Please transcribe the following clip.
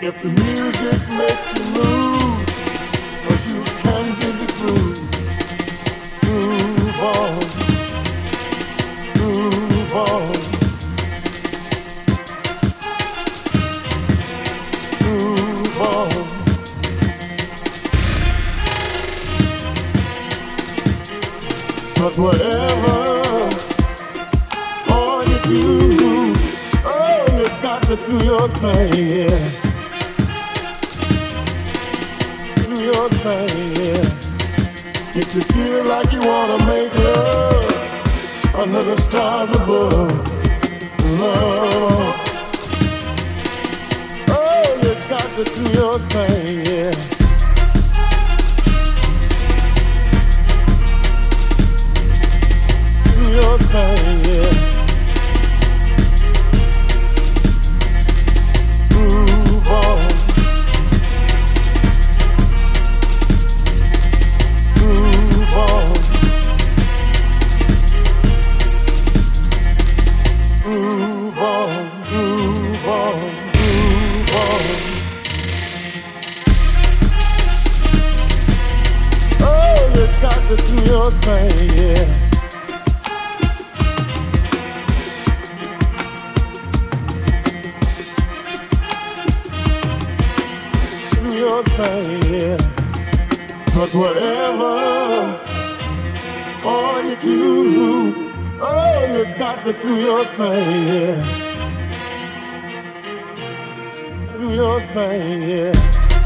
If the music makes you move, cause you can the groove. On, on. On. Cause whatever all you do, oh, you got to do your thing, yeah. Your thing, yeah. If you feel like you wanna make love under the stars above, love. Oh, you got to do your thing, yeah. Do your thing, yeah. Do your thing, yeah. But whatever all you do, oh, you got to do your thing, yeah. Do your thing, yeah.